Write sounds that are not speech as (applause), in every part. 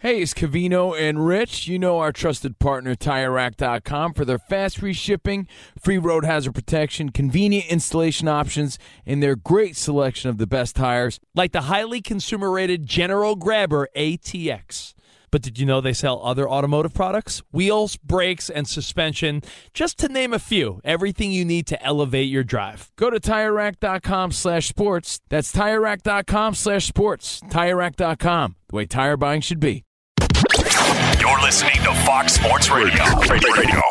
Hey, it's Covino and Rich. You know our trusted partner, TireRack.com, for their fast free shipping, free road hazard protection, convenient installation options, and their great selection of the best tires. Like the highly consumer rated General Grabber ATX. But did you know they sell other automotive products? Wheels, brakes, and suspension, just to name a few. Everything you need to elevate your drive. Go to TireRack.com slash sports. That's TireRack.com slash sports. TireRack.com, the way tire buying should be. You're listening to Fox Sports Radio. Radio.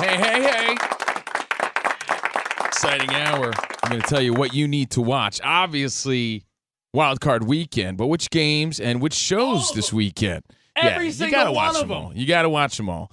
Hey, hey, hey. Exciting hour. I'm going to tell you what you need to watch. Obviously, wild card weekend, but which games and which shows this weekend? Every yeah, single you gotta one watch of them all. You got to watch them all.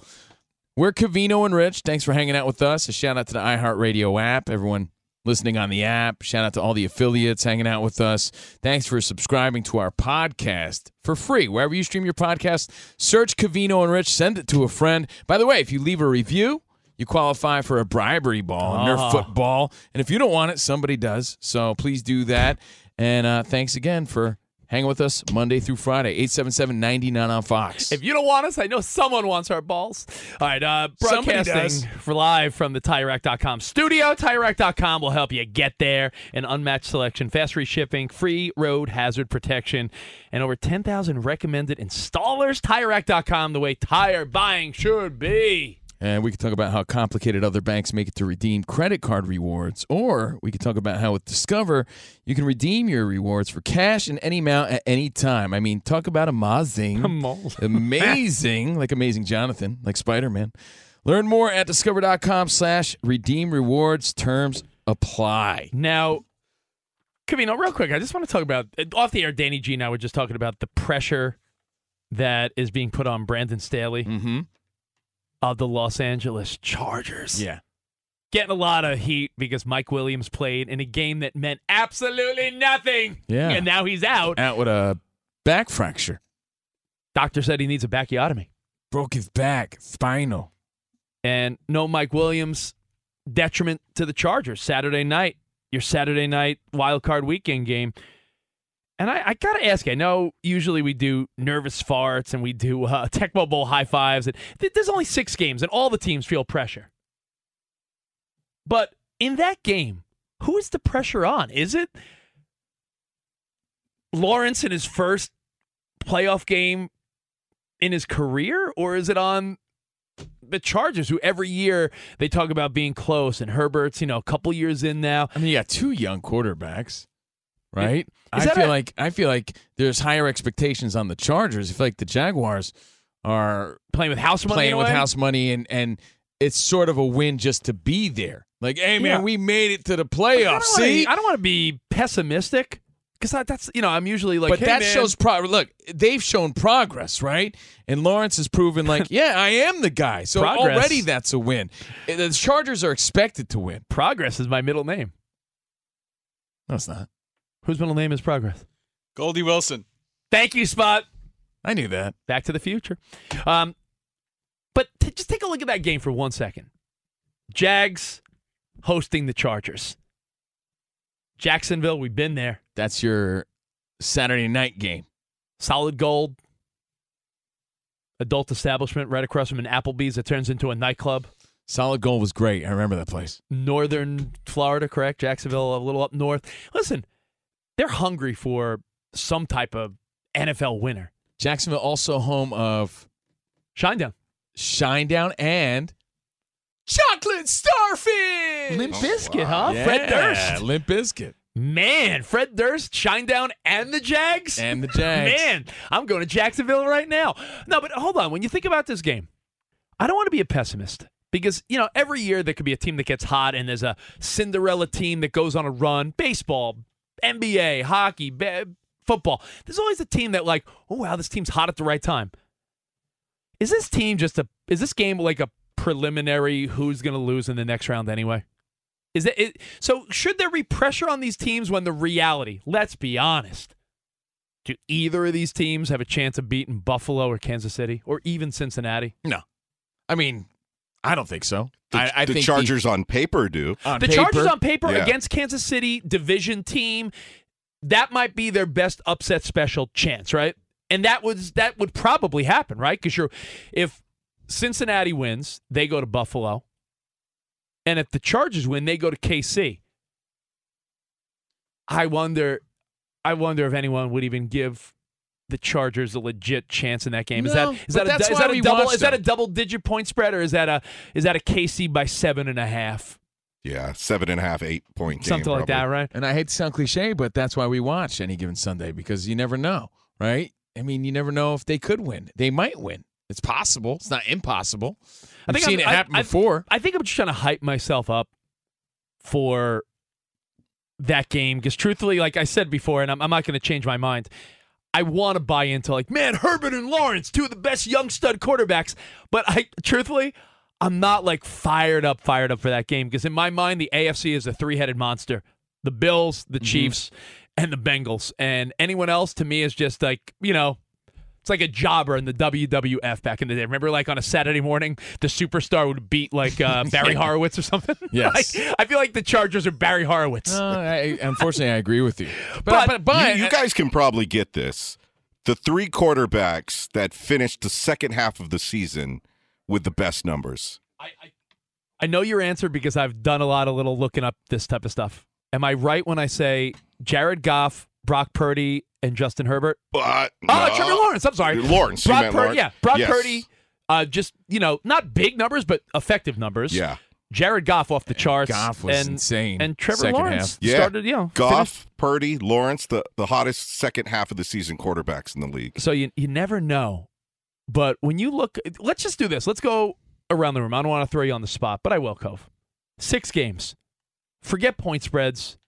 We're Covino and Rich. Thanks for hanging out with us. A shout out to the iHeartRadio app. Everyone listening on the app. Shout out to all the affiliates hanging out with us. Thanks for subscribing to our podcast for free. Wherever you stream your podcast, search Covino and Rich, send it to a friend. By the way, if you leave a review, you qualify for a bribery ball, a Nerf Ah. football. And if you don't want it, somebody does. So please do that. And uh, thanks again for hanging with us Monday through Friday, 877 99 on Fox. If you don't want us, I know someone wants our balls. All right, uh, broadcasting for live from the TireRack.com studio. TireRack.com will help you get there. An unmatched selection, fast free shipping, free road hazard protection, and over 10,000 recommended installers. TireRack.com, the way tire buying should be. And we could talk about how complicated other banks make it to redeem credit card rewards. Or we could talk about how with Discover, you can redeem your rewards for cash in any amount at any time. I mean, talk about amazing. (laughs) amazing. like Amazing Jonathan, like Spider Man. Learn more at discover.com slash redeem rewards. Terms apply. Now, Covino, real quick, I just want to talk about off the air. Danny G and I were just talking about the pressure that is being put on Brandon Staley Mm-hmm. Of the Los Angeles Chargers. Yeah. Getting a lot of heat because Mike Williams played in a game that meant absolutely nothing. Yeah. And now he's out. Out with a back fracture. Doctor said he needs a bacchiotomy. Broke his back, spinal. And no Mike Williams, detriment to the Chargers. Saturday night, your Saturday night wild card weekend game. And I, I got to ask you, I know usually we do nervous farts and we do uh, (laughs) Tecmo Bowl high fives. And th- there's only six games, and all the teams feel pressure. But in that game, who is the pressure on? Is it Lawrence in his first playoff game in his career, or is it on the Chargers, who every year they talk about being close, and Herbert's, you know, a couple years in now. I mean, you got two young quarterbacks, right? Is I feel a- like I feel like there's higher expectations on the Chargers. I feel like the Jaguars are Playing with house money, playing with house money, and and it's sort of a win just to be there. Like, hey man, Yeah. we made it to the playoffs. wanna- See, I don't want to be pessimistic because that's you know I'm usually like, but hey, that man, shows pro. Look, they've shown progress, right? And Lawrence has proven, like, (laughs) yeah, I am the guy. So Progress. already that's a win. The Chargers are expected to win. progress is my middle name. No, it's not. Whose middle name is Progress? Goldie Wilson. Thank you, Spot. I knew that. Back to the Future. Um, but t- just take a look at that game for one second. Jags hosting the Chargers. Jacksonville, we've been there. That's your Saturday night game. Solid gold. Adult establishment right across from an Applebee's that turns into a nightclub. Solid Gold was great. I remember that place. Northern Florida, correct? Jacksonville, a little up north. Listen, they're hungry for some type of NFL winner. Jacksonville also home of Shinedown. Shinedown and Chocolate Starfish. Limp Oh, Bizkit, wow. huh? Fred Durst. Limp Bizkit. Man, Fred Durst, Shinedown, and the Jags. And the Jags. Man, I'm going to Jacksonville right now. No, but hold on. When you think about this game, I don't want to be a pessimist because, you know, every year there could be a team that gets hot and there's a Cinderella team that goes on a run. Baseball, NBA, hockey, ba- football. There's always a team that, like, oh, wow, this team's hot at the right time. Is this team just a, is this game like a preliminary who's going to lose in the next round anyway? Is it, it so? Should there be pressure on these teams when the reality? Let's be honest. Do either of these teams have a chance of beating Buffalo or Kansas City or even Cincinnati? No. I mean, I don't think so. The, I, I the think Chargers on paper do. on the paper, Chargers on paper Yeah. against Kansas City division team, that might be their best upset special chance, right? And that was that would probably happen, right? Because you're if Cincinnati wins, they go to Buffalo. And if the Chargers win, they go to KC. I wonder I wonder if anyone would even give the Chargers a legit chance in that game. Is that is that a, is that a double is that a double digit point spread or is that a is that a KC by seven and a half? Yeah, seven and a half, eight point game. Something like that, right? And I hate to sound cliche, but that's why we watch any given Sunday because you never know, right? I mean, you never know if they could win. They might win. It's possible. It's not impossible. I I've think seen I'm- it happen I- before. I think I'm just trying to hype myself up for that game because, truthfully, like I said before, and I'm, I'm not going to change my mind. I want to buy into like, man, Herbert and Lawrence, two of the best young stud quarterbacks. But I, truthfully, I'm not like fired up, fired up for that game because in my mind, the AFC is a three-headed monster: the Bills, the mm-hmm. Chiefs, and the Bengals. And anyone else to me is just like, you know, it's like a jobber in the WWF back in the day. Remember, like on a Saturday morning, the superstar would beat like uh, (laughs) Barry Horowitz or something. (laughs) Yes. Like, I feel like the Chargers are Barry Horowitz. Uh, I, unfortunately, I agree with you. (laughs) But But but, but, you, you guys can probably get this. The three quarterbacks that finished the second half of the season with the best numbers. I, I, I know your answer because I've done a lot of little looking up this type of stuff. Am I right when I say Jared Goff, Brock Purdy, and Justin Herbert? But Oh, no. Trevor Lawrence. I'm sorry. Lawrence. Brock Purdy. Lawrence. Yeah, Brock Yes. Purdy. Uh, just you know, not big numbers, but effective numbers. Yeah. Jared Goff off the charts. Goff was and, insane. And Trevor second Lawrence half. Yeah. started, you know, Goff, Purdy, Lawrence, the, the hottest second half of the season quarterbacks in the league. So you you never know. But when you look, let's just do this. Let's go around the room. I don't want to throw you on the spot, but I will, Cove. Six games. Forget point spreads.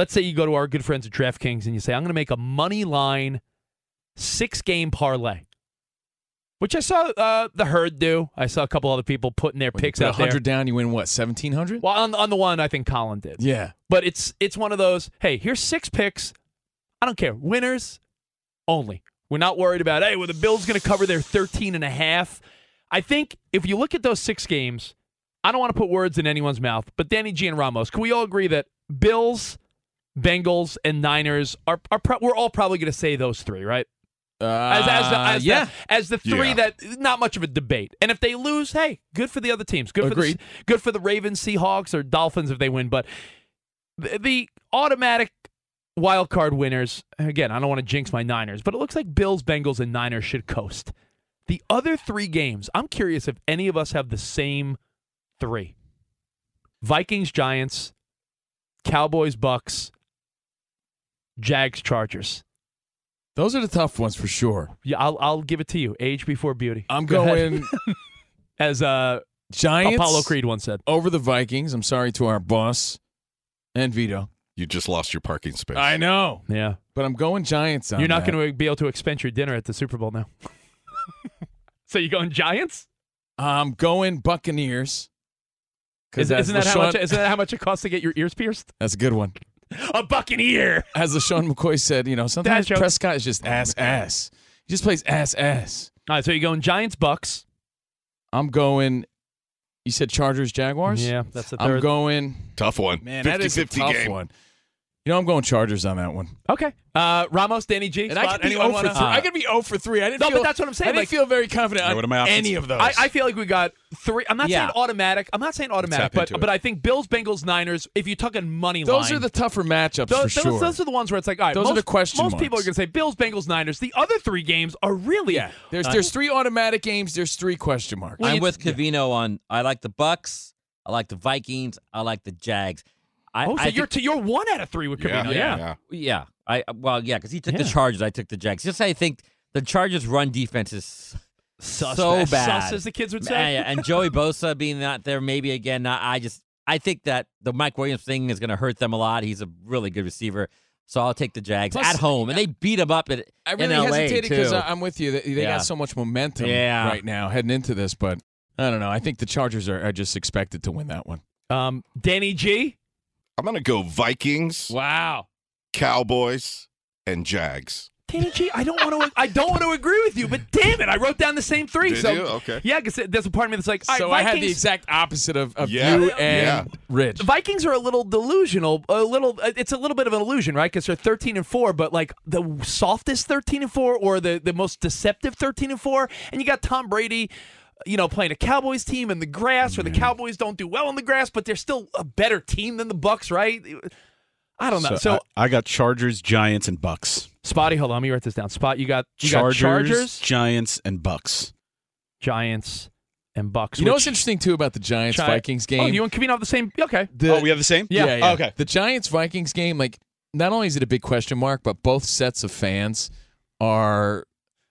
Let's say you go to our good friends at DraftKings and you say, I'm going to make a money line six game parlay, which I saw uh, the herd do. I saw a couple other people putting their When picks put out there. 100 down, you win what, 1700? Well, on, on the one, I think Colin did. Yeah. But it's it's one of those, hey, here's six picks. I don't care. Winners only. We're not worried about, hey, well, the Bills going to cover their 13 and a half. I think if you look at those six games, I don't want to put words in anyone's mouth, but Danny G and Ramos, can we all agree that Bills, Bengals, and Niners are, are pro- we're all probably going to say those three, right? Uh, As, as, the, as, yeah. the, as the three Yeah. that not much of a debate. And if they lose, hey, good for the other teams. Good Agreed. for the, good for the Ravens, Seahawks, or Dolphins if they win. But the, the automatic wild card winners, again, I don't want to jinx my Niners, but it looks like Bills, Bengals, and Niners should coast. The other three games, I'm curious if any of us have the same three: Vikings, Giants, Cowboys, Bucks, Jags, Chargers. Those are the tough ones for sure. Yeah, I'll I'll give it to you. Age before beauty. I'm Go going (laughs) as uh, Giants Apollo Creed once said. over the Vikings. I'm sorry to our boss and Vito. You just lost your parking space. I know, Yeah, but I'm going Giants on you're not going to be able to expense your dinner at the Super Bowl now. (laughs) so you going Giants? I'm going Buccaneers. Is, isn't, that how much? Isn't that how much it costs to get your ears pierced? That's a good one. (laughs) A Buccaneer. As LeSean McCoy said, you know, sometimes jokes. Prescott is just ass oh ass. He just plays ass ass. All right, so you're going Giants, Bucks. I'm going. You said Chargers, Jaguars. Yeah, that's the Third. I'm going. Tough one. Man, 50, that is a tough game. one. You know, I'm going Chargers on that one. Okay. Uh, Ramos, Danny G. And I could be anyone 0 for wanna- 3. I could be 0 for 3. I didn't No, feel, but that's what I'm saying, I didn't like- feel very confident Yeah, on what are any of those. I, I feel like we got three. I'm not Yeah. saying automatic. I'm not saying automatic, but but I think Bills, Bengals, Niners. If you're talking money those line, are the tougher matchups those, for those, sure. those are the ones where it's like, all right, Those are most, the question Most people are going to say Bills, Bengals, Niners. The other three games are really yeah, there's uh, there's three automatic games. There's three question marks. I'm with Covino on. I like the Bucks. I like the Vikings. I like the Jags. I, Oh, so I you're think- t- you're one out of three with Yeah, Covino. yeah, Yeah. yeah. yeah. I well, yeah, because he took the Yeah. Chargers. I took the Jags. Just I think the Chargers' run defense is Sus, so sus, bad. as the kids would say. yeah, and Joey (laughs) Bosa being not there, maybe again. I I just I think that the Mike Williams thing is going to hurt them a lot. He's a really good receiver, so I'll take the Jags Plus, at home, and they beat him up at I in really LA hesitated because. I'm with you. They, they Yeah. got so much momentum Yeah. right now heading into this, but I don't know. I think the Chargers are, are just expected to win that one. Um, Danny G. I'm gonna go Vikings, Wow. Cowboys, and Jags. Danny G. I don't want to. I don't want to agree with you, but damn it, I wrote down the same three. Did so you? Okay. yeah, because there's a part of me that's like, all right, so I had the exact opposite of, of Yeah, you yeah. and Rich. The Vikings are a little delusional. A little. uh, It's a little bit of an illusion, right? Because they're thirteen and four, but like the softest thirteen and four, or the the most deceptive thirteen and four. And you got Tom Brady, you know, playing a Cowboys team in the grass, where the Cowboys don't do well in the grass, but they're still a better team than the Bucks, right? I don't know. So, I, I got Chargers, Giants, and Bucks. Spotty, hold on, let me write this down. Spot, you got you Chargers, got Chargers, Giants, and Bucks. Giants, and Bucks. You know what's interesting too about the Giants Gi- Vikings oh, game? Oh, you and Covino have the same. Okay. The- oh, we have the same. Yeah. yeah, yeah. Oh, okay. The Giants Vikings game, like, not only is it a big question mark, but both sets of fans are.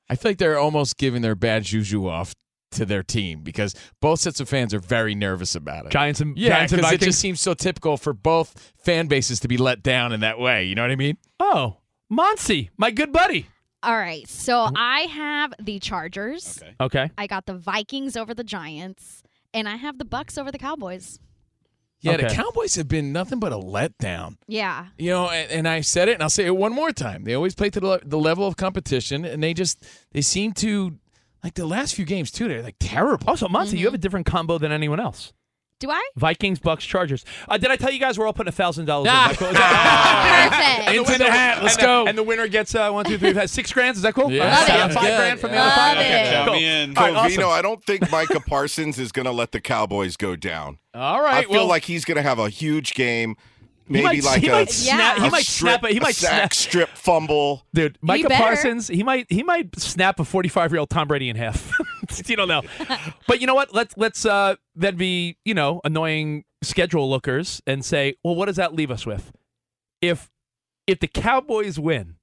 I feel like they're almost giving their bad juju off to their team because both sets of fans are very nervous about it. Giants and yeah, Giants and because it just seems so typical for both fan bases to be let down in that way. You know what I mean? oh, Monty, my good buddy. All right, so I have the Chargers. Okay. Okay. I got the Vikings over the Giants, and I have the Bucks over the Cowboys. Yeah, the Cowboys have been nothing but a letdown. Yeah. You know, and, and I said it, and I'll say it one more time. They always play to the, the level of competition, and they just they seem to like the last few games too. They're like terrible. Also, Monty, you have a different combo than anyone else. Do I? Vikings, Bucks, Chargers. Uh, did I tell you guys we're all putting a thousand dollars in? Ah. Is that cool? (laughs) Perfect. Into the hat. Let's and the- go. and the winner gets uh, one, two, three, five, six grand. Is that cool? Yeah. Love five it. five Good. grand from the other five. Love Okay, it. Count cool. me in. All right, awesome. Covino, I don't think Micah Parsons is gonna let the Cowboys go down. All I feel well, like he's gonna have a huge game. He Maybe might, like he a, might snap. Yeah. He a might strip, snap. A, he a might sack snap. strip fumble. Dude, Micah. Parsons, he might he might snap a 45 year old Tom Brady in half. (laughs) you don't know, but you know what? Let's let's uh then be you know annoying schedule lookers and say, well, what does that leave us with? If if the Cowboys win,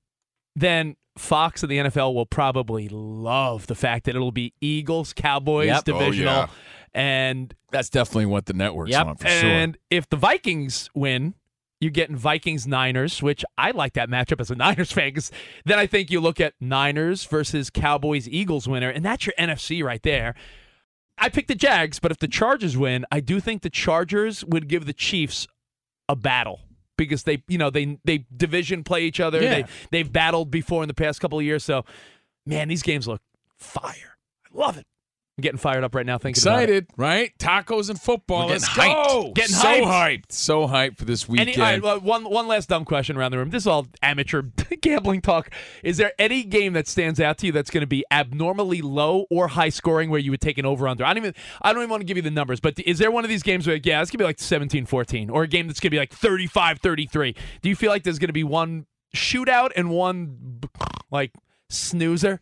then Fox and the NFL will probably love the fact that it'll be Eagles Cowboys Yep. Oh, divisional, yeah. and that's definitely what the networks Yep. want for sure. and if the Vikings win, you're getting Vikings Niners, which I like that matchup as a (laughs) Niners fan. 'cause then I think you look at Niners versus Cowboys Eagles winner, and that's your NFC right there. I picked the Jags, but if the Chargers win, I do think the Chargers would give the Chiefs a battle because they, you know, they they division play each other. Yeah. They they've battled before in the past couple of years. So, man, these games look fire. I love it. I'm getting fired up right now thinking about it. Excited, right? Tacos and football. We're Let's hyped. go. Getting so hyped. hyped. So hyped for this Any, weekend. all right, well, one one last dumb question around the room. This is all amateur (laughs) gambling talk. Is there any game that stands out to you that's going to be abnormally low or high scoring where you would take an over under? I don't even I don't even want to give you the numbers, but is there one of these games where yeah, it's going to be like 17-14 or a game that's going to be like 35-33? Do you feel like there's going to be one shootout and one like snoozer?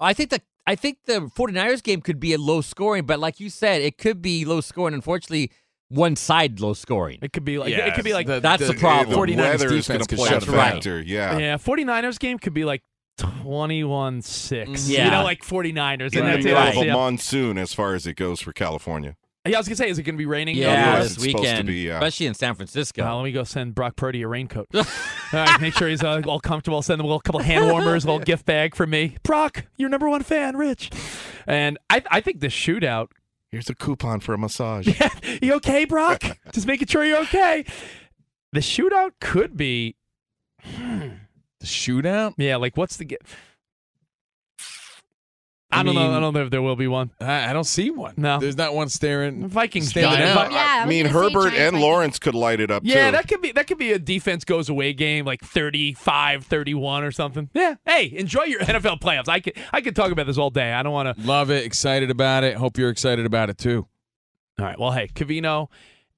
I think the I think the 49ers game could be a low scoring, but like you said, it could be low scoring. Unfortunately, one side low scoring. It could be like Yeah, it could be like That's the problem. The 49ers weather is defense going to could play a shut them down. factor. Yeah. yeah, 49ers game could be like 21-6. Mm, yeah. You Yeah. know like 49ers In and the that's middle it. of a monsoon, as far as it goes for California. Yeah, I was gonna say, is it gonna be raining? Yeah, yes, this it's to weekend, be, yeah. especially in San Francisco. Well, let me go send Brock Purdy a raincoat. (laughs) all right, make sure he's uh, all comfortable. Send him a little couple hand warmers, a little (laughs) gift bag for me. Brock, your number one fan, Rich. And I, I think the shootout. Here's a coupon for a massage. (laughs) you okay, Brock? Just making sure you're okay. The shootout could be, the shootout? yeah. Like, what's the? Ge- I, don't know. I don't know if there will be one. I, I don't see one. No. there's not one staring. Vikings standing Giants. out. Vi- Yeah, I I mean, Herbert and Vikings. Lawrence could light it up Yeah, too. that could be that could be a defense goes away game like 35, 31 or something. Yeah. Hey, enjoy your (laughs) NFL playoffs. I could I could talk about this all day. I don't want to Love it. Excited about it. Hope you're excited about it too. All right. Well, hey, Covino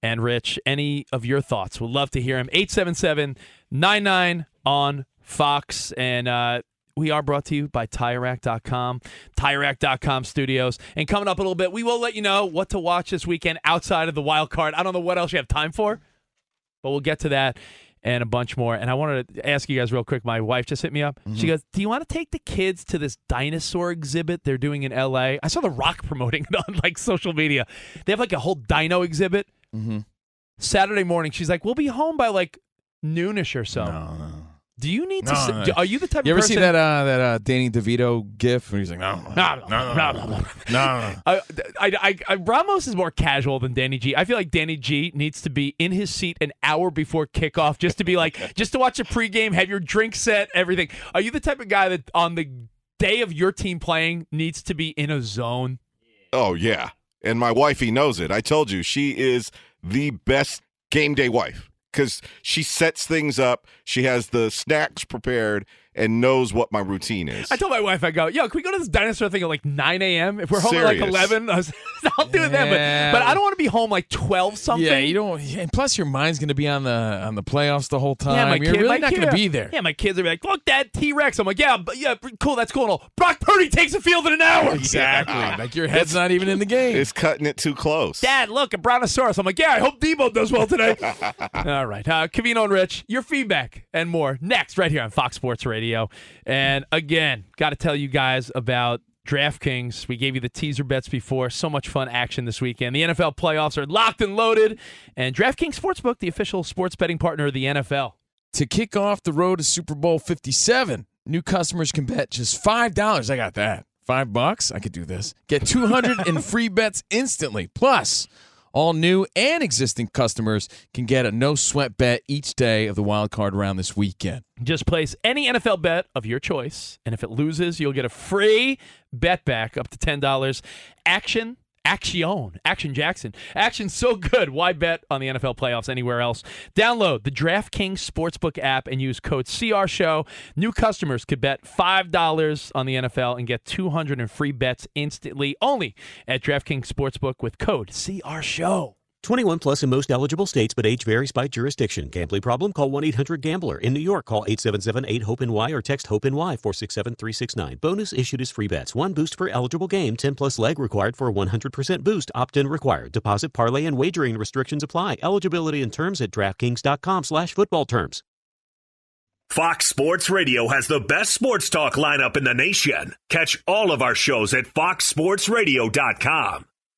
and Rich, any of your thoughts? We'd love to hear them. 877 99 on Fox. And uh, we are brought to you by TireRack.com, TireRack.com studios. And coming up a little bit, we will let you know what to watch this weekend outside of the wild card. I don't know what else you have time for, but we'll get to that and a bunch more. And I wanted to ask you guys real quick. My wife just hit me up. She goes, Do you want to take the kids to this dinosaur exhibit they're doing in LA? I saw The Rock promoting it (laughs) on like social media. They have like a whole dino exhibit. Mm-hmm. Saturday morning, she's like, We'll be home by like noonish or so. No, no. Do you need to? No, no. Are you the type You of ever person? see that uh, that uh, Danny DeVito gif where he's like, no, no, No, no, no, no, no. no. I, (laughs) I, I, I, Ramos is more casual than Danny G. I feel like Danny G needs to be in his seat an hour before kickoff just to be like, (laughs) just to watch a pregame, have your drink set, everything. Are you the type of guy that on the day of your team playing needs to be in a zone? Oh yeah, and my wifey knows it. I told you she is the best game day wife because she sets things up. She has the snacks prepared and knows what my routine is. I told my wife, I go, yo, can we go to this dinosaur thing at like 9 a.m.? If we're home at like 11, I was, (laughs) I'll do it then. Yeah. But, but I don't want to be home like 12 something. Yeah, you don't. And plus, your mind's going to be on the on the playoffs the whole time. Yeah, my You're kid, really my not going to be there. Yeah, my kids are like, look, Dad, T Rex. I'm like, yeah, but yeah, cool, that's cool. And all. Brock Purdy takes the field in an hour. (laughs) Exactly. Like your head's not even in the game. it's cutting it too close. Dad, look, a brontosaurus. I'm like, yeah, I hope Deebo does well today. (laughs) All right. Uh, Covino and Rich, your feedback and more next right here on Fox Sports Radio. And again, got to tell you guys about DraftKings. We gave you the teaser bets before. So much fun action this weekend. The NFL playoffs are locked and loaded. And DraftKings Sportsbook, the official sports betting partner of the NFL. to kick off the road to Super Bowl 57. New customers can bet just $5. I got that. 5 bucks? I could do this. Get 200 in free bets instantly. Plus, all new and existing customers can get a no sweat bet each day of the wild card round this weekend. Just place any NFL bet of your choice, and if it loses, you'll get a free bet back up to ten dollars. Action, action, action Jackson. Action's so good. Why bet on the NFL playoffs anywhere else? Download the DraftKings Sportsbook app and use code CR Show. New customers could bet five dollars on the NFL and get two hundred in free bets instantly, only at DraftKings Sportsbook with code CR Show. 21 plus in most eligible states, but age varies by jurisdiction. Gambling problem? Call 1 800 Gambler. In New York, call 877 8 HOPE NY or text HOPE NY 467 369. Bonus issued as free bets. One boost for eligible game. 10 plus leg required for 100% boost. Opt in required. Deposit, parlay, and wagering restrictions apply. Eligibility and terms at DraftKings.com slash football terms. Fox Sports Radio has the best sports talk lineup in the nation. Catch all of our shows at foxsportsradio.com.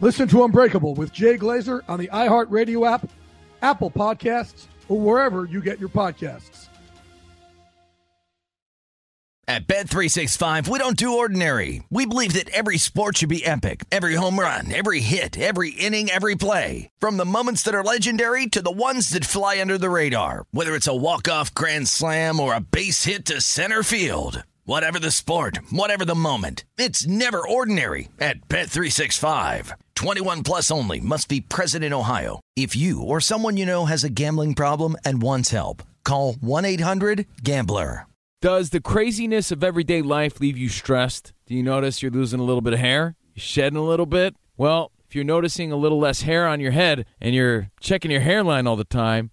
Listen to Unbreakable with Jay Glazer on the iHeartRadio app, Apple Podcasts, or wherever you get your podcasts. At Bet365, we don't do ordinary. We believe that every sport should be epic. Every home run, every hit, every inning, every play. From the moments that are legendary to the ones that fly under the radar. Whether it's a walk-off grand slam or a base hit to center field. Whatever the sport, whatever the moment. It's never ordinary at Bet365. 21 plus only must be present in Ohio. If you or someone you know has a gambling problem and wants help, call 1-800-GAMBLER. Does the craziness of everyday life leave you stressed? Do you notice you're losing a little bit of hair? You're shedding a little bit? Well, if you're noticing a little less hair on your head and you're checking your hairline all the time,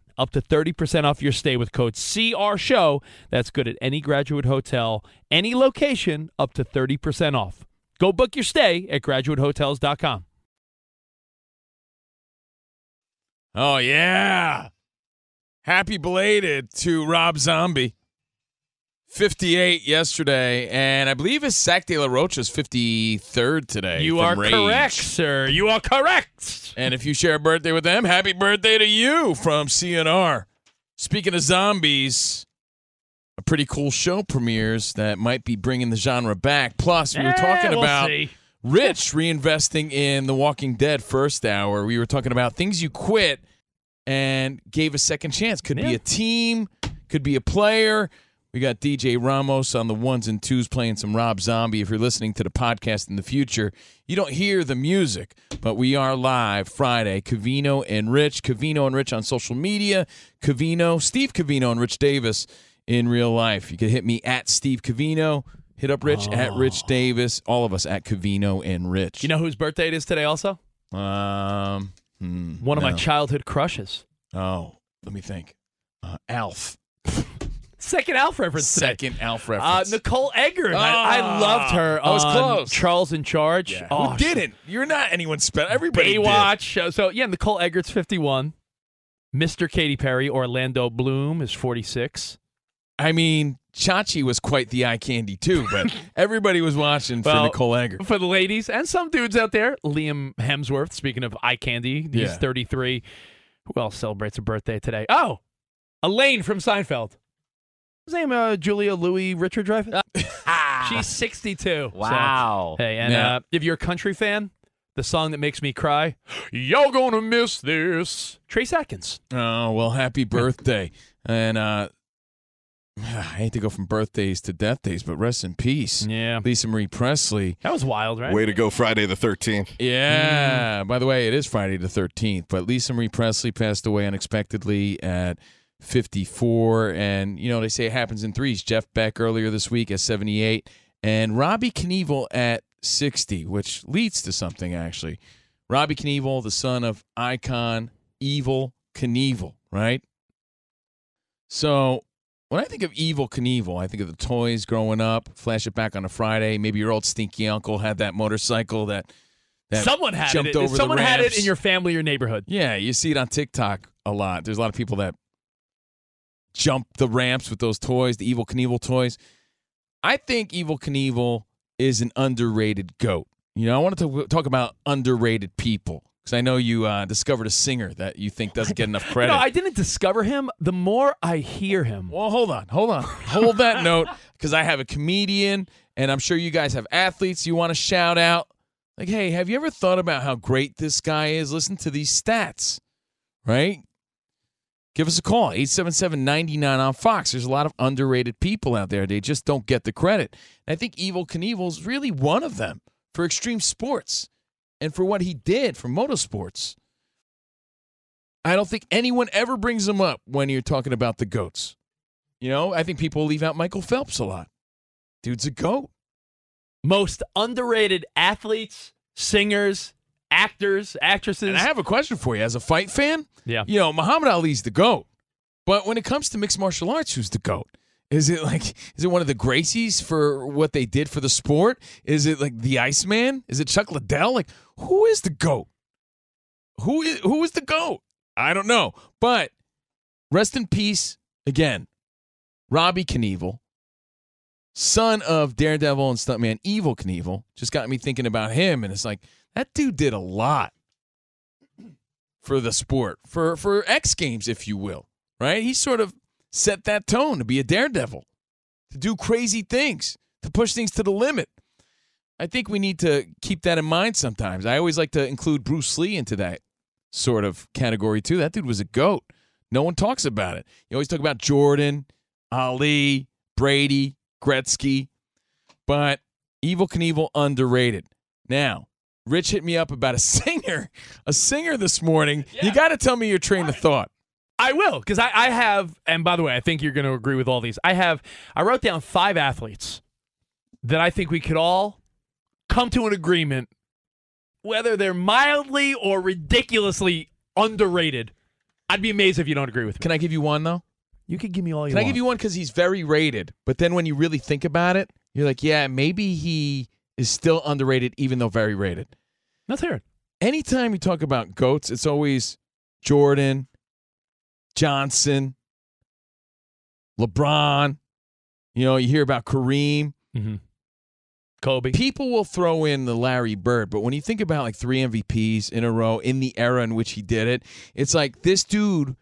up to 30% off your stay with code CR Show. That's good at any graduate hotel, any location, up to 30% off. Go book your stay at graduatehotels.com. Oh, yeah. Happy belated to Rob Zombie. 58 yesterday, and I believe his Zack de la Rocha's 53rd today. You are Rage. correct, sir. You are correct. And if you share a birthday with them, happy birthday to you from CNR. Speaking of zombies, a pretty cool show premieres that might be bringing the genre back. Plus, we were talking we'll about see. Rich reinvesting in The Walking Dead first hour. We were talking about things you quit and gave a second chance. Could be a team, could be a player. We got DJ Ramos on the ones and twos playing some Rob Zombie. If you're listening to the podcast in the future, you don't hear the music, but we are live Friday. Covino and Rich. Covino and Rich on social media. Covino, Steve Covino and Rich Davis in real life. You can hit me at Steve Covino. Hit up Rich at Rich Davis. All of us at Covino and Rich. You know whose birthday it is today also? Um, hmm, One of my childhood crushes. Oh, let me think. Uh, Alf. Second Alf reference today. Second Alf Uh, reference. Nicole Eggert. I, I Ah, loved her. I was close. Charles in Charge. Yeah. Oh, Who didn't? You're not anyone special. Everybody did. Baywatch. Uh, So yeah, Nicole Eggert's 51. Mr. Katy Perry, Orlando Bloom is 46. I mean, Chachi was quite the eye candy too, but (laughs) everybody was watching for Well, Nicole Eggert. For the ladies and some dudes out there, Liam Hemsworth. Speaking of eye candy, he's Yeah. 33. Who else celebrates a birthday today? Oh, Elaine from Seinfeld. His name uh, Julia Louis Richard Dreyfuss. (laughs) She's 62. So, Wow. hey, and Yeah. uh, if you're a country fan, the song that makes me cry, y'all gonna miss this. Trace Atkins. Oh well, happy birthday! And uh, (sighs) I hate to go from birthdays to death days, but rest in peace, Yeah. Lisa Marie Presley. That was wild, right? Way to go, Friday the 13th. Yeah. By the way, it is Friday the 13th, but Lisa Marie Presley passed away unexpectedly at 54. And, you know, they say it happens in threes. Jeff Beck earlier this week at 78, and Robbie Knievel at 60, which leads to something, actually. Robbie Knievel, the son of icon Evel Knievel, right? So when I think of Evel Knievel, I think of the toys growing up. Flash it back on a Friday. Maybe your old stinky uncle had that motorcycle that that Someone had jumped it. over Someone had it in your family or neighborhood. Yeah, you see it on TikTok a lot. There's a lot of people that jump the ramps with those toys, the Evel Knievel toys. I think Evel Knievel is an underrated goat. You know, I wanted to talk about underrated people because I know you uh, discovered a singer that you think doesn't get enough (laughs) credit. No, I didn't discover him. The more I hear him, Well, hold on, hold on, hold that (laughs) note because I have a comedian, and I'm sure you guys have athletes you want to shout out. Like, hey, have you ever thought about how great this guy is? Listen to these stats, right? Give us a call, 877 99 on Fox. There's a lot of underrated people out there. They just don't get the credit. And I think Evel Knievel's really one of them for extreme sports and for what he did for motorsports. I don't think anyone ever brings him up when you're talking about the goats. You know, I think people leave out Michael Phelps a lot. Dude's a goat. Most underrated athletes, singers, actors, actresses. And I have a question for you. As a fight fan, Yeah. you know, Muhammad Ali's the GOAT. But when it comes to mixed martial arts, who's the GOAT? Is it like is it one of the Gracies for what they did for the sport? Is it like the Iceman? Is it Chuck Liddell? Like who is the GOAT? Who is who is the GOAT? I don't know. But rest in peace again. Robbie Knievel, son of Daredevil and stuntman Evel Knievel, just got me thinking about him and it's like that dude did a lot for the sport, for for X Games, if you will. Right? He sort of set that tone to be a daredevil, to do crazy things, to push things to the limit. I think we need to keep that in mind sometimes. I always like to include Bruce Lee into that sort of category too. That dude was a goat. No one talks about it. You always talk about Jordan, Ali, Brady, Gretzky, but Evel Knievel underrated. Now, Rich hit me up about a (laughs) singer, a singer this morning. You got to tell me your train of thought. I will, because I, I have, and by the way, I think you're going to agree with all these. I have, I wrote down five athletes that I think we could all come to an agreement, whether they're mildly or ridiculously underrated. I'd be amazed if you don't agree with me. Can I give you one though? You could give me all you Can I give you one because he's very rated, but then when you really think about it, you're like, yeah, maybe he is still underrated, even though very rated. Let's hear it. Anytime you talk about goats, it's always Jordan, Johnson, LeBron. You know, you hear about Kareem. Mm-hmm. Kobe. People will throw in the Larry Bird, but when you think about like three MVPs in a row in the era in which he did it, it's like this dude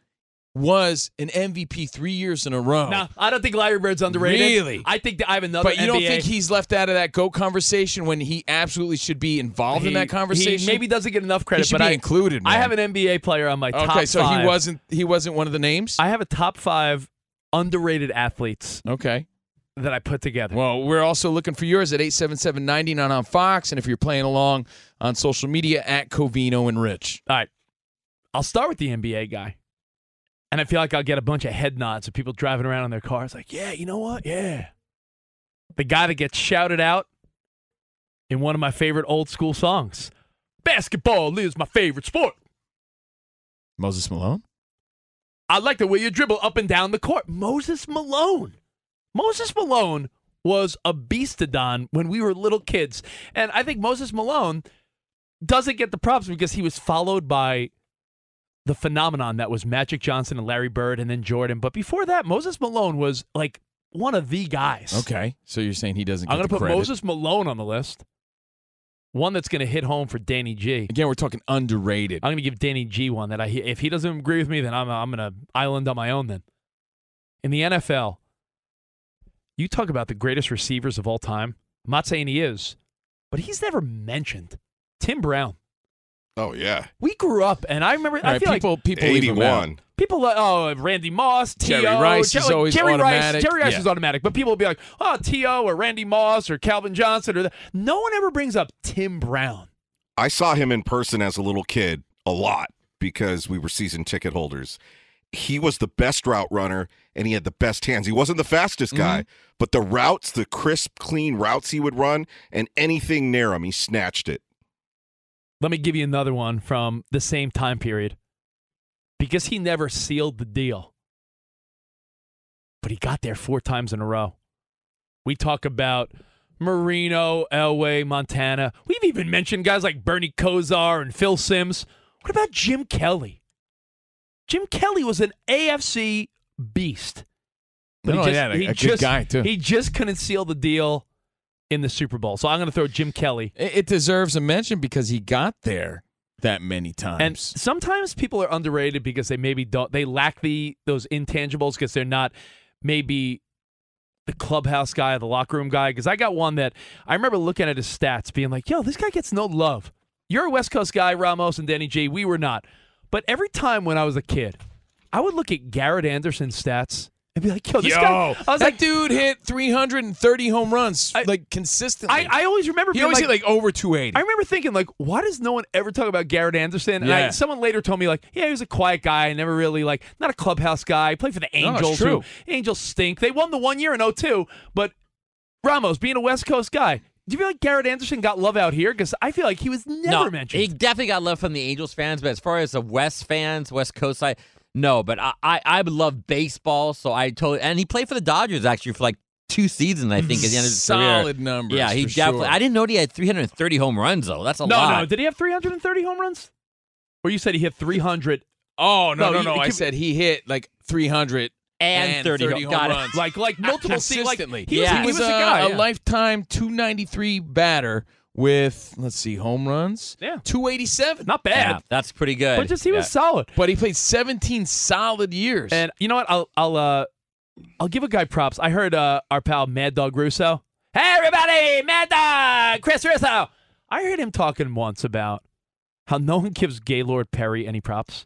was an MVP three years in a row. No, I don't think Larry Bird's underrated. Really? I think that I have another. But you don't think he's left out of that GOAT conversation when he absolutely should be involved in that conversation? He maybe doesn't get enough credit, He but I, included, I have an NBA player on my top Okay, so five. he wasn't he wasn't one of the names? I have a top five underrated athletes Okay. that I put together. Well, we're also looking for yours at 877-99 on Fox, and if you're playing along on social media at Covino and Rich. All right. I'll start with the NBA guy. And I feel like I'll get a bunch of head nods of people driving around in their cars like, yeah, you know what? Yeah. The guy that gets shouted out in one of my favorite old school songs. Basketball is my favorite sport. Moses Malone? I like the way you dribble up and down the court. Moses Malone. Moses Malone was a beastodon when we were little kids. And I think Moses Malone doesn't get the props because he was followed by the phenomenon that was Magic Johnson and Larry Bird and then Jordan. But before that, Moses Malone was like one of the guys. Okay. So you're saying he doesn't get I'm going to put credit. Moses Malone on the list. One that's going to hit home for Danny G. Again, we're talking underrated. I'm going to give Danny G one that I if he doesn't agree with me, then I'm I'm going to island on my own. Then in the NFL, you talk about the greatest receivers of all time. I'm not saying he is, but he's never mentioned. Tim Brown. Oh yeah, We grew up, and I remember. All I right, feel people like people leave him out. eighty-one. people. like, Oh, Randy Moss, T.O. Jerry Rice Jer- is always Jerry automatic. Rice. Jerry Rice Yeah. is automatic, but people will be like, "Oh, T.O. or Randy Moss or Calvin Johnson or that." No one ever brings up Tim Brown. I saw him in person as a little kid a lot because we were season ticket holders. He was the best route runner and he had the best hands. He wasn't the fastest guy, mm-hmm. but the routes, the crisp, clean routes he would run, and anything near him, he snatched it. Let me give you another one from the same time period. Because he never sealed the deal. But he got there four times in a row. We talk about Marino, Elway, Montana. We've even mentioned guys like Bernie Kosar and Phil Simms. What about Jim Kelly? Jim Kelly was an AFC beast. But No, he just, yeah, a- he a good just, guy, too. He just couldn't seal the deal in the Super Bowl. So I'm going to throw Jim Kelly It, deserves a mention because he got there that many times. And sometimes people are underrated because they maybe don't they lack the those intangibles because they're not maybe the clubhouse guy, the locker room guy. Because I got one that I remember looking at his stats, being like, "Yo, this guy gets no love." You're a West Coast guy, Ramos and Danny J. We were not, but every time when I was a kid, I would look at Garrett Anderson's stats and be like, "Yo, this Yo, guy." I was that like, dude hit 330 home runs like consistently. I, I always remember he being always like, hit like over 280. I remember thinking, like, why does no one ever talk about Garrett Anderson? And I, someone later told me, like, yeah, he was a quiet guy, never really, like, not a clubhouse guy. He played for the No, Angels. true. who- Angels stink. They won the one year in 02, but Ramos, being a West Coast guy, do you feel like Garrett Anderson got love out here? Because I feel like he was never no, mentioned. He definitely got love from the Angels fans, but as far as the West fans, West Coast side, no. But I, I, I love baseball, so I totally. And he played for the Dodgers actually for like two seasons, I think, at the end of his career. Solid numbers. Yeah, he for definitely. sure. I didn't know he had 330 home runs though. That's a no, lot. no. No. Did he have 330 home runs? Or you said he hit 300 Oh no, No, no, you- no! it I said he hit like 300 and, 30, home got it. runs. like like multiple se- like consistently. he was, Yeah. he was, a, a guy. a yeah. lifetime 293 batter with let's see, home runs. Yeah. 287. Not bad. Yeah, that's pretty good. But just he was Yeah. solid. But he played 17 solid years. And you know what? I'll I'll uh I'll give a guy props. I heard uh our pal Mad Dog Russo. Hey everybody, Mad Dog, Chris Russo. I heard him talking once about how no one gives Gaylord Perry any props.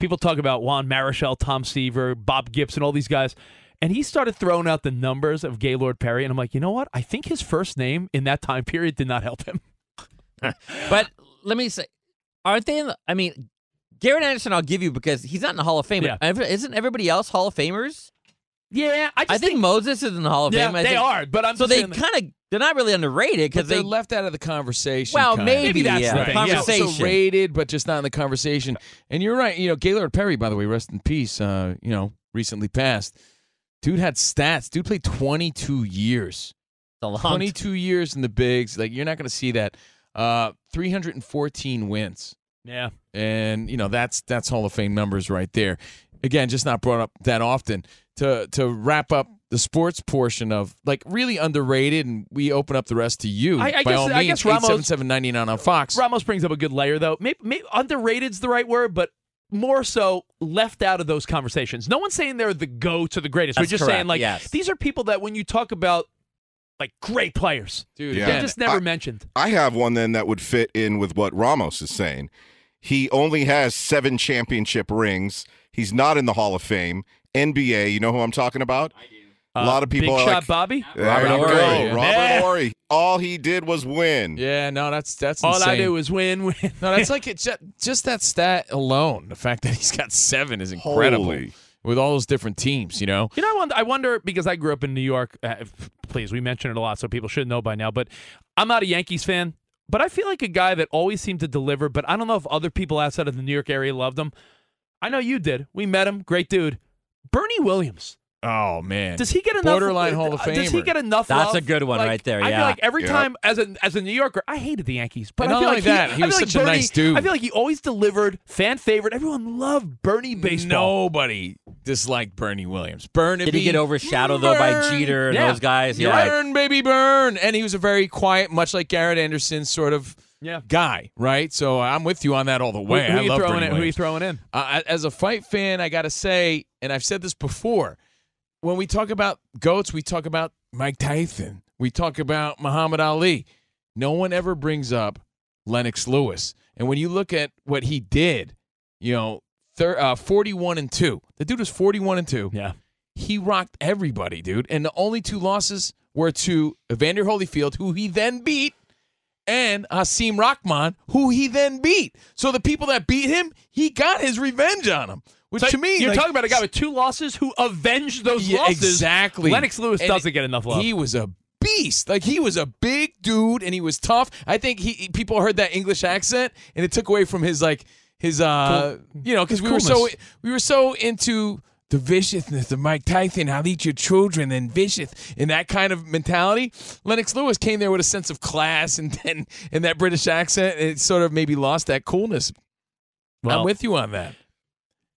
People talk about Juan Marichal, Tom Seaver, Bob Gibson, all these guys. And he started throwing out the numbers of Gaylord Perry, and I'm like, you know what? I think his first name in that time period did not help him. (laughs) But let me say, aren't they? In the, I mean, Garrett Anderson, I'll give you because he's not in the Hall of Fame. Yeah. Ev- Isn't everybody else Hall of Famers? Yeah, I I just think, Moses is in the Hall of yeah, Fame. I they think- are. But I'm So they kind of they're not really underrated because they're they left out of the conversation. well kinda. maybe, Maybe that's yeah, the the thing, yeah. conversation. So rated, but just not in the conversation. And you're right. You know, Gaylord Perry, by the way, rest in peace. Uh, you know, recently passed. Dude had stats. Dude played 22 years. It's a long 22 years in the bigs. Like you're not going to see that. Uh, 314 wins, yeah. and you know that's that's Hall of Fame numbers right there. Again, just not brought up that often. To to wrap up the sports portion of like really underrated, and we open up the rest to you. I- I by guess- all I means, guess Ramos- 877-99 on Fox. Ramos brings up a good layer, though. Maybe, maybe underrated's the right word, but more so left out of those conversations. No one's saying they're the go to the greatest. We're just correct, saying like yes. these are people that when you talk about like great players, Dude, Yeah. they're just never I- mentioned. I have one then that would fit in with what Ramos is saying. He only has seven championship rings. He's not in the Hall of Fame. NBA, you know who I'm talking about? A lot of people Uh, Big are shot, like, Bobby. There Robert you Horry. go, Yeah. Robert Yeah. Horry. All he did was win. Yeah, no, that's that's All I insane. do is win, win. (laughs) No, that's like it's just, just that stat alone. The fact that he's got seven is incredible Holy. with all those different teams. You know, You know, I wonder, I wonder because I grew up in New York. Uh, please, we mention it a lot, so people should know by now. But I'm not a Yankees fan. But I feel like a guy that always seemed to deliver. But I don't know if other people outside of the New York area loved him. I know you did. We met him. Great dude. Bernie Williams. Oh man, Does he get enough? Borderline Hall of uh, Does he get enough? That's love? a good one Like, right there, I feel yeah. like every Yep. time as a as a New Yorker, I hated the Yankees, but And I feel only like that, he, he was feel such a like Bernie, nice dude. I feel like he always delivered, fan favorite. Everyone loved Bernie baseball. Nobody disliked Bernie Williams. Burn Did he get overshadowed though by Jeter and Yeah. those guys? Yeah. Burn, baby, burn. And he was a very quiet, much like Garrett Anderson sort of Yeah. guy, right? So I'm with you on that all the way. who I you love throwing Bernie in? Who you throwing in? Uh, as a fight fan, I got to say, and I've said this before, when we talk about goats, we talk about Mike Tyson, we talk about Muhammad Ali. No one ever brings up Lennox Lewis. And when you look at what he did, you know, thir- uh, 41 and 2. The dude was 41 and 2. Yeah. He rocked everybody, dude. And the only two losses were to Evander Holyfield, who he then beat, and Hasim Rahman, who he then beat. So the people that beat him, he got his revenge on them. Which So to me, you're like, talking about a guy with two losses who avenged those Yeah, losses. Exactly. Lennox Lewis And doesn't get enough love. He was a beast. Like he was a big dude and he was tough. I think he people heard that English accent and it took away from his like his uh you know because we were so we were so into the viciousness of Mike Tyson, I'll eat your children and vicious in that kind of mentality. Lennox Lewis came there with a sense of class and then and that British accent. It sort of maybe lost that coolness. Well, I'm with you on that.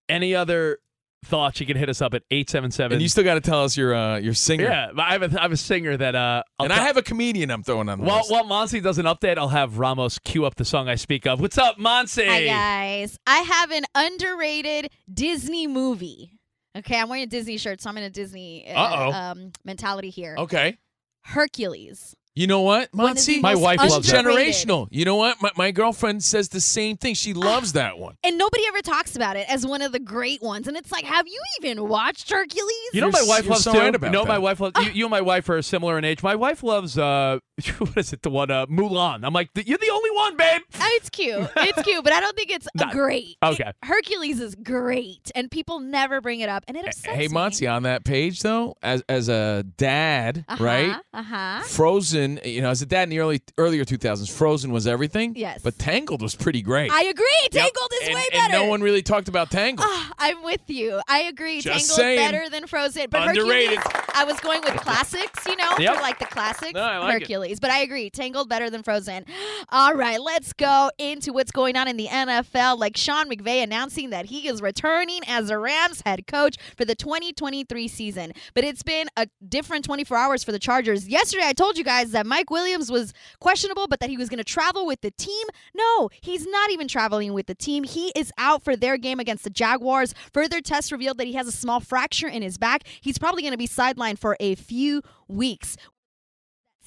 Any other thoughts? You can hit us up at eight seven seven. And you still got to tell us your uh, your singer. Yeah, I have a, I have a singer that uh. I'll And I have a comedian I'm throwing on the While list. while Monty does an update, I'll have Ramos cue up the song I speak of. What's up, Monty? Hi guys. I have an underrated Disney movie. Okay, I'm wearing a Disney shirt, so I'm in a Disney uh, Uh-oh. um, mentality here. okay. Hercules. You know what, One is the Monty? My wife loves that. generational. You know what? My, my girlfriend says the same thing. She loves that one. And nobody ever talks about it as one of the great ones. And it's like, have you even watched Hercules? You know, my wife loves so too. right you about know, my wife loves. You, you and my wife are similar in age. My wife loves. uh (laughs) What is it? The one uh, Mulan. I'm like, you're the only one, babe. Uh, It's cute. It's cute, but I don't think it's (laughs) Not- great. okay. It- Hercules is great, and people never bring it up, and it upsets Hey, me. Monty, on that page though, as as a dad, Uh-huh, right? Uh-huh. Frozen, you know, as a dad in the early earlier 2000s, Frozen was everything. Yes. But Tangled was pretty great. I agree. Yep. Tangled is and, way and better. no one really talked about Tangled. Ah, I'm with you. I agree. Just Tangled saying. better than Frozen, but Underrated. Hercules. I was going with classics, you know, Yep. for like the classics. No, I like it. Hercules, but I agree. Tangled better than Frozen. (gasps) All right, let's go into what's going on in the NFL. Like Sean McVay announcing that he is returning as the Rams head coach for the 2023 season. But it's been a different 24 hours for the Chargers. Yesterday, I told you guys that Mike Williams was questionable, but that he was going to travel with the team. No, he's not even traveling with the team. He is out for their game against the Jaguars. Further tests revealed that he has a small fracture in his back. He's probably going to be sidelined for a few weeks.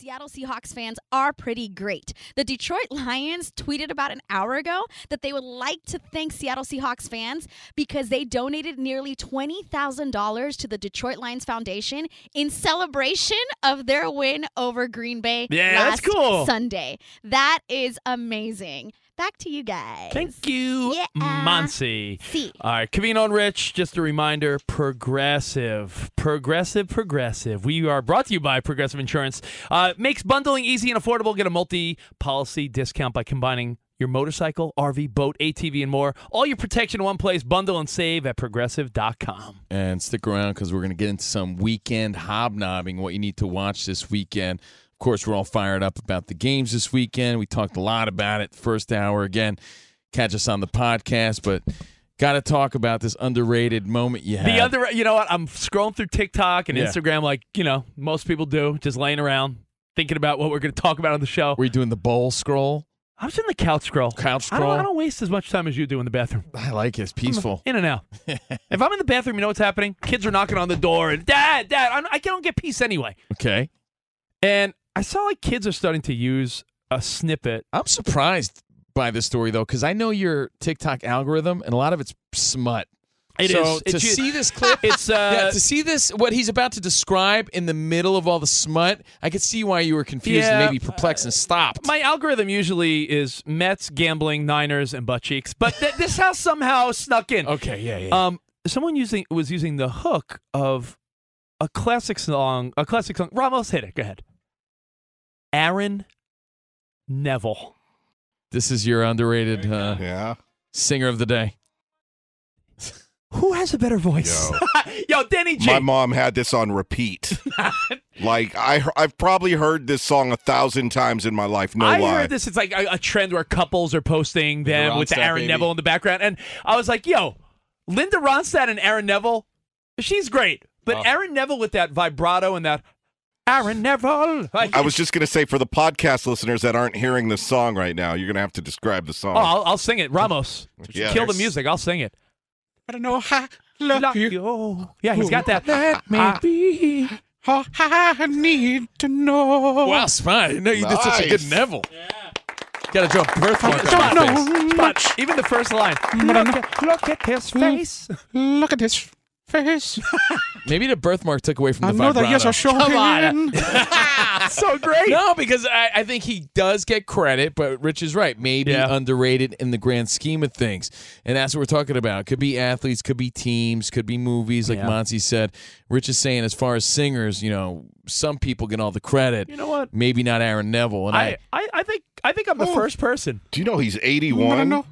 Seattle Seahawks fans are pretty great. The Detroit Lions tweeted about an hour ago that they would like to thank Seattle Seahawks fans because they donated nearly $20,000 to the Detroit Lions Foundation in celebration of their win over Green Bay Yeah, last that's cool. Sunday. That is amazing. Back to you guys. Thank you, Yeah. Monty. See. All right, Covino and Rich, just a reminder progressive, progressive, progressive. We are brought to you by Progressive Insurance. Uh, makes bundling easy and affordable. Get a multi policy discount by combining your motorcycle, RV, boat, ATV, and more. All your protection in one place. Bundle and save at progressive.com. And stick around because we're going to get into some weekend hobnobbing, what you need to watch this weekend. Of course, we're all fired up about the games this weekend. We talked a lot about it first hour. Again, catch us on the podcast, but got to talk about this underrated moment you had. The other, you know what? I'm scrolling through TikTok and Yeah. Instagram like, you know, most people do, just laying around thinking about what we're going to talk about on the show. Were you doing the bowl scroll? I was in the couch scroll. Couch I don't, I don't waste as much time as you do in the bathroom. I like it. It's peaceful. In and out. (laughs) if I'm in the bathroom, you know what's happening? Kids are knocking on the door and dad, dad, I'm, I don't get peace anyway. Okay. And I saw like kids are starting to use a snippet. I'm surprised by this story, though, because I know your TikTok algorithm, and a lot of it's smut. It so is. to It's see this (laughs) clip, It's uh, yeah, to see this, what he's about to describe in the middle of all the smut, I could see why you were confused and maybe perplexed and stopped. my algorithm usually is Mets, gambling, Niners, and butt cheeks, but th- this house somehow snuck in. okay, yeah, yeah. Um, someone using was using the hook of a classic song. A classic song. Ramos, hit it. Go ahead. Aaron Neville. this is your underrated uh, Yeah. singer of the day. Who has a better voice? Yo, (laughs) Danny G. My mom had this on repeat. (laughs) like I, I've probably heard this song a thousand times in my life. No I lie. heard this. It's like a, a trend where couples are posting them Ronstadt, with the Aaron baby. Neville in the background, and I was like, "Yo, Linda Ronstadt and Aaron Neville, she's great, but Oh. Aaron Neville with that vibrato and that Aaron Neville." I was just gonna say for the podcast listeners that aren't hearing this song right now, you're gonna have to describe the song. oh, I'll, I'll sing it, Ramos. Yeah. Kill the music. I'll sing it. I don't know how love Love you. you. Yeah, he's got that. Let me Ah. be. Oh, I need to know. Wow, Spot, I didn't know you did such a good Nice. Neville. Got to draw a birthmark Spot, on your face. Spot, even the first line. Look at, look at his face. Look at this face. (laughs) Maybe the birthmark took away from I the know vibrato. that yes, I sure Come can. (laughs) (laughs) so great. No, because I, I think he does get credit, but Rich is right. Maybe Yeah. underrated in the grand scheme of things. And that's what we're talking about. Could be athletes, could be teams, could be movies, like Yeah. Monty said. Rich is saying, as far as singers, you know, some people get all the credit. You know what? Maybe not Aaron Neville. And I, I, I, I think I think I'm the Oh. first person. Do you know he's But I 81?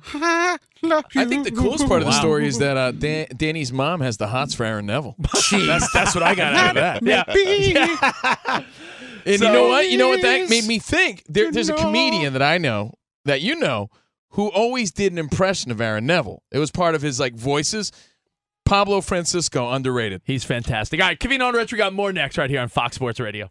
Know I love you. I think the coolest part of the Wow. story is that uh, Dan, Danny's mom has the hots for Aaron Neville. (laughs) that's, that's what I got out of that. Yeah. (laughs) And So- you know what? You know what that made me think? There, there's a comedian that I know that you know who always did an impression of Aaron Neville. It was part of his like voices. Pablo Francisco, underrated. He's fantastic. All right, Kevin and Rich, we got more next right here on Fox Sports Radio.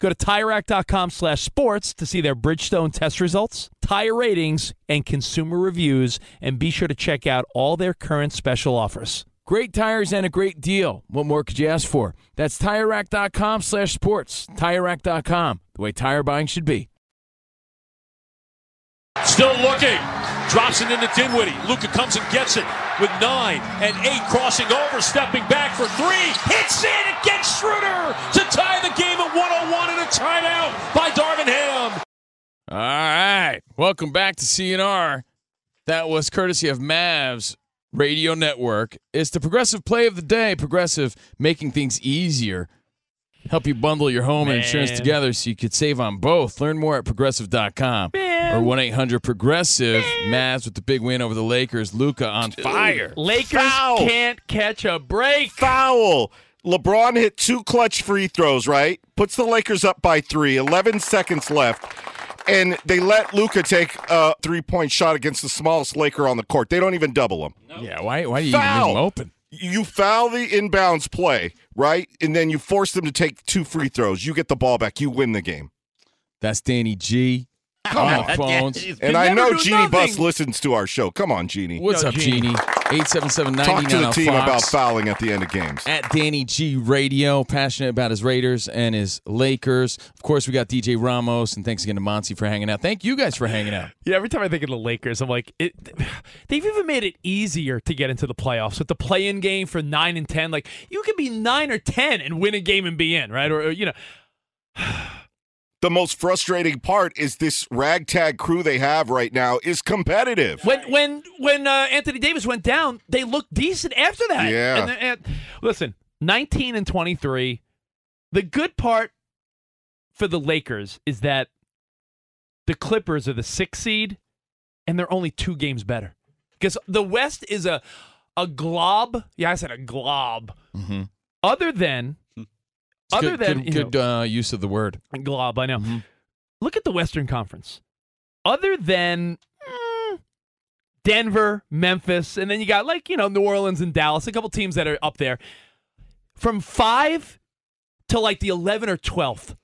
Go to TireRack.com slash sports to see their Bridgestone test results, tire ratings, and consumer reviews, and be sure to check out all their current special offers. Great tires and a great deal. What more could you ask for? That's TireRack.com slash sports. TireRack.com, the way tire buying should be. Still looking. Drops it into Dinwiddie. Luka comes and gets it with nine and eight crossing over, stepping back for three. Hits it against Schroeder to tie the game at 101 and a timeout by Darvin Ham. All right. Welcome back to CNR. That was courtesy of Mavs Radio Network. It's the progressive play of the day. Progressive making things easier. Help you bundle your home and insurance together so you could save on both. Learn more at progressive.com or 1 800 Progressive. Mavs with the big win over the Lakers. Luka on fire. Lakers Foul. can't catch a break. Foul. LeBron hit two clutch free throws, right? Puts the Lakers up by three. 11 seconds left. And they let Luka take a three point shot against the smallest Laker on the court. They don't even double him. Yeah, why, why do you even leave Foul. them open? You foul the inbounds play, right? And then you force them to take two free throws. You get the ball back. You win the game. That's Danny G. (laughs) Come on phones. And I know do Jeanie Buss listens to our show. Come on, Jeannie. What's Yo, up, Genie. Genie? 877 Talk to the oh, team Fox. about fouling at the end of games. At Danny G Radio, passionate about his Raiders and his Lakers. Of course, we got DJ Ramos, and thanks again to Monty for hanging out. Thank you guys for hanging out. Yeah, every time I think of the Lakers, I'm like, it, they've even made it easier to get into the playoffs with the play-in game for nine and ten. Like you can be nine or ten and win a game and be in, right? Or, or, you know, (sighs) The most frustrating part is this ragtag crew they have right now is competitive. when when when uh, Anthony Davis went down, they looked decent after that. Yeah. And, and- listen, 19 and 23. The good part for the Lakers is that the Clippers are the sixth seed, and they're only two games better. Because the West is a a glob. Yeah, I said a glob. Mm-hmm. Other than other good, than good, good uh, use of the word. glob, I know. Mm-hmm. Look at the Western Conference. Other than mm, Denver, Memphis, and then you got like you know New Orleans and Dallas, a couple teams that are up there. From five to like the eleven or twelfth,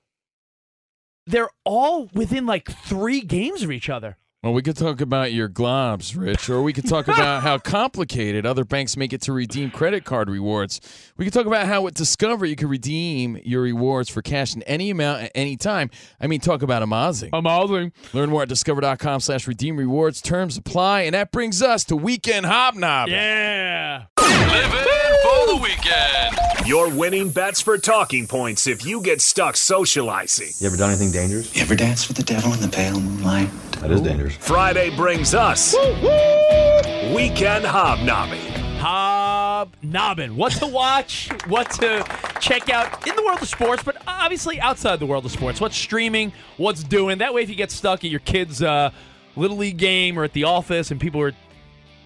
they're all within like three games of each other. Well, we could talk about your globs, Rich, or we could talk (laughs) about how complicated other banks make it to redeem credit card rewards. We could talk about how with Discover you can redeem your rewards for cash in any amount at any time. I mean, talk about amazing. Amazing. Learn more at discover.com slash redeem rewards. Terms apply. And that brings us to Weekend Hobnob. Yeah. Living for the weekend. Your winning bets for talking points if you get stuck socializing. You ever done anything dangerous? You ever dance with the devil in the pale moonlight? That is dangerous. Friday brings us Weekend Hobnobbing. Hobnobbing. What to watch, what to check out in the world of sports, but obviously outside the world of sports. What's streaming, what's doing. That way, if you get stuck at your kid's uh, Little League game or at the office and people are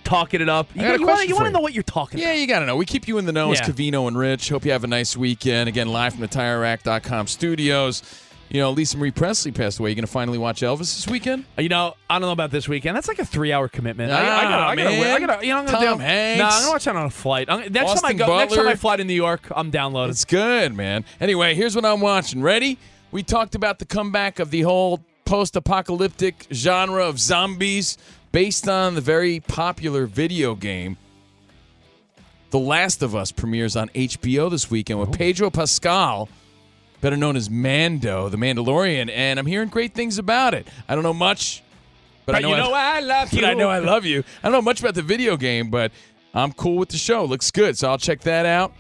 talking it up, you, I got a you wanna- you for want to you. know what you're talking Yeah, about. you got to know. We keep you in the know as Yeah. Covino and Rich. Hope you have a nice weekend. Again, live from the TireRack.com studios. You know, Lisa Marie Presley passed away. You going to finally watch Elvis this weekend? You know, I don't know about this weekend. That's like a three-hour commitment. I, I Ah, gotta, I gotta, man. I gotta, you know, I'm gonna Tom do, Hanks. Nah, I'm gonna watch that on a flight. I'm, next time I Austin go, next time I fly to New York, I'm downloading. It's good, man. Anyway, here's what I'm watching. Ready? We talked about the comeback of the whole post apocalyptic genre of zombies based on the very popular video game. The Last of Us premieres on HBO this weekend with Pedro Pascal, better known as Mando, the Mandalorian, and I'm hearing great things about it. I don't know much, but, I know, you know I (laughs) love but you. I know I love you. I don't know much about the video game, but I'm cool with the show. Looks good, so I'll check that out.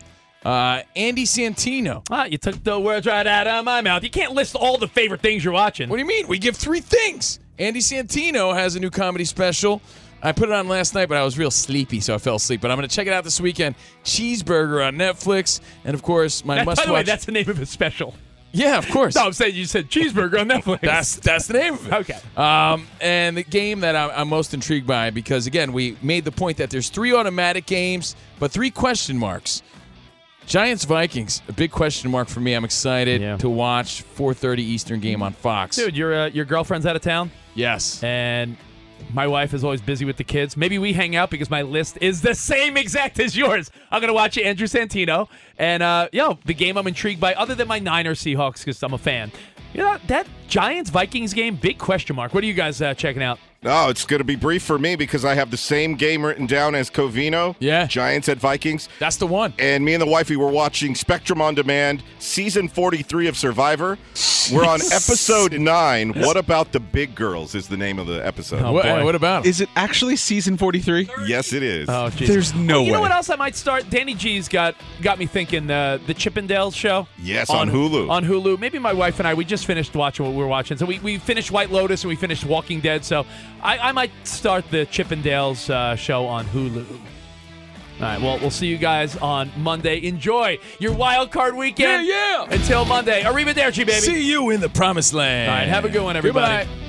Uh, Andy Santino. Ah, you took the words right out of my mouth. You can't list all the favorite things you're watching. What do you mean? We give three things. Andy Santino has a new comedy special. I put it on last night, but I was real sleepy, so I fell asleep. But I'm going to check it out this weekend. Cheeseburger on Netflix, and of course my That- by must the way, watch. that's the name of his special. yeah, of course. No, I'm saying you said cheeseburger on (laughs) Netflix. That's that's the name of it. Okay. Um, and the game that I'm, I'm most intrigued by because again we made the point that there's three automatic games, but three question marks. Giants Vikings, a big question mark for me. I'm excited Yeah. to watch 4:30 Eastern game on Fox. Dude, your uh, your girlfriend's out of town, Yes. and my wife is always busy with the kids. Maybe we hang out because my list is the same exact as yours. I'm gonna watch Andrew Santino, and uh, yo, the game I'm intrigued by, other than my Niners Seahawks because I'm a fan. You know that Giants Vikings game, big question mark. What are you guys uh, checking out? No, it's going to be brief for me because I have the same game written down as Covino. Yeah. Giants at Vikings. That's the one. And me and the wifey were watching Spectrum on Demand, season 43 of Survivor. We're on episode 9. What about the big girls is the name of the episode. Oh, what, boy. what about? Is it actually season 43? Yes, it is. Oh, jeez. There's no way. you know what else I might start? Danny G's got got me thinking. Uh, the Chippendales show. Yes, on Hulu. On Hulu. Maybe my wife and I we just finished watching what we were watching. So we, we finished White Lotus and we finished Walking Dead. So I, I might start the Chippendales uh, show on Hulu. All right. Well, we'll see you guys on Monday. Enjoy your wild card weekend. Yeah, yeah. Until Monday. Arrivederci, baby. See you in the promised land. All right. Have a good one, everybody. Goodbye.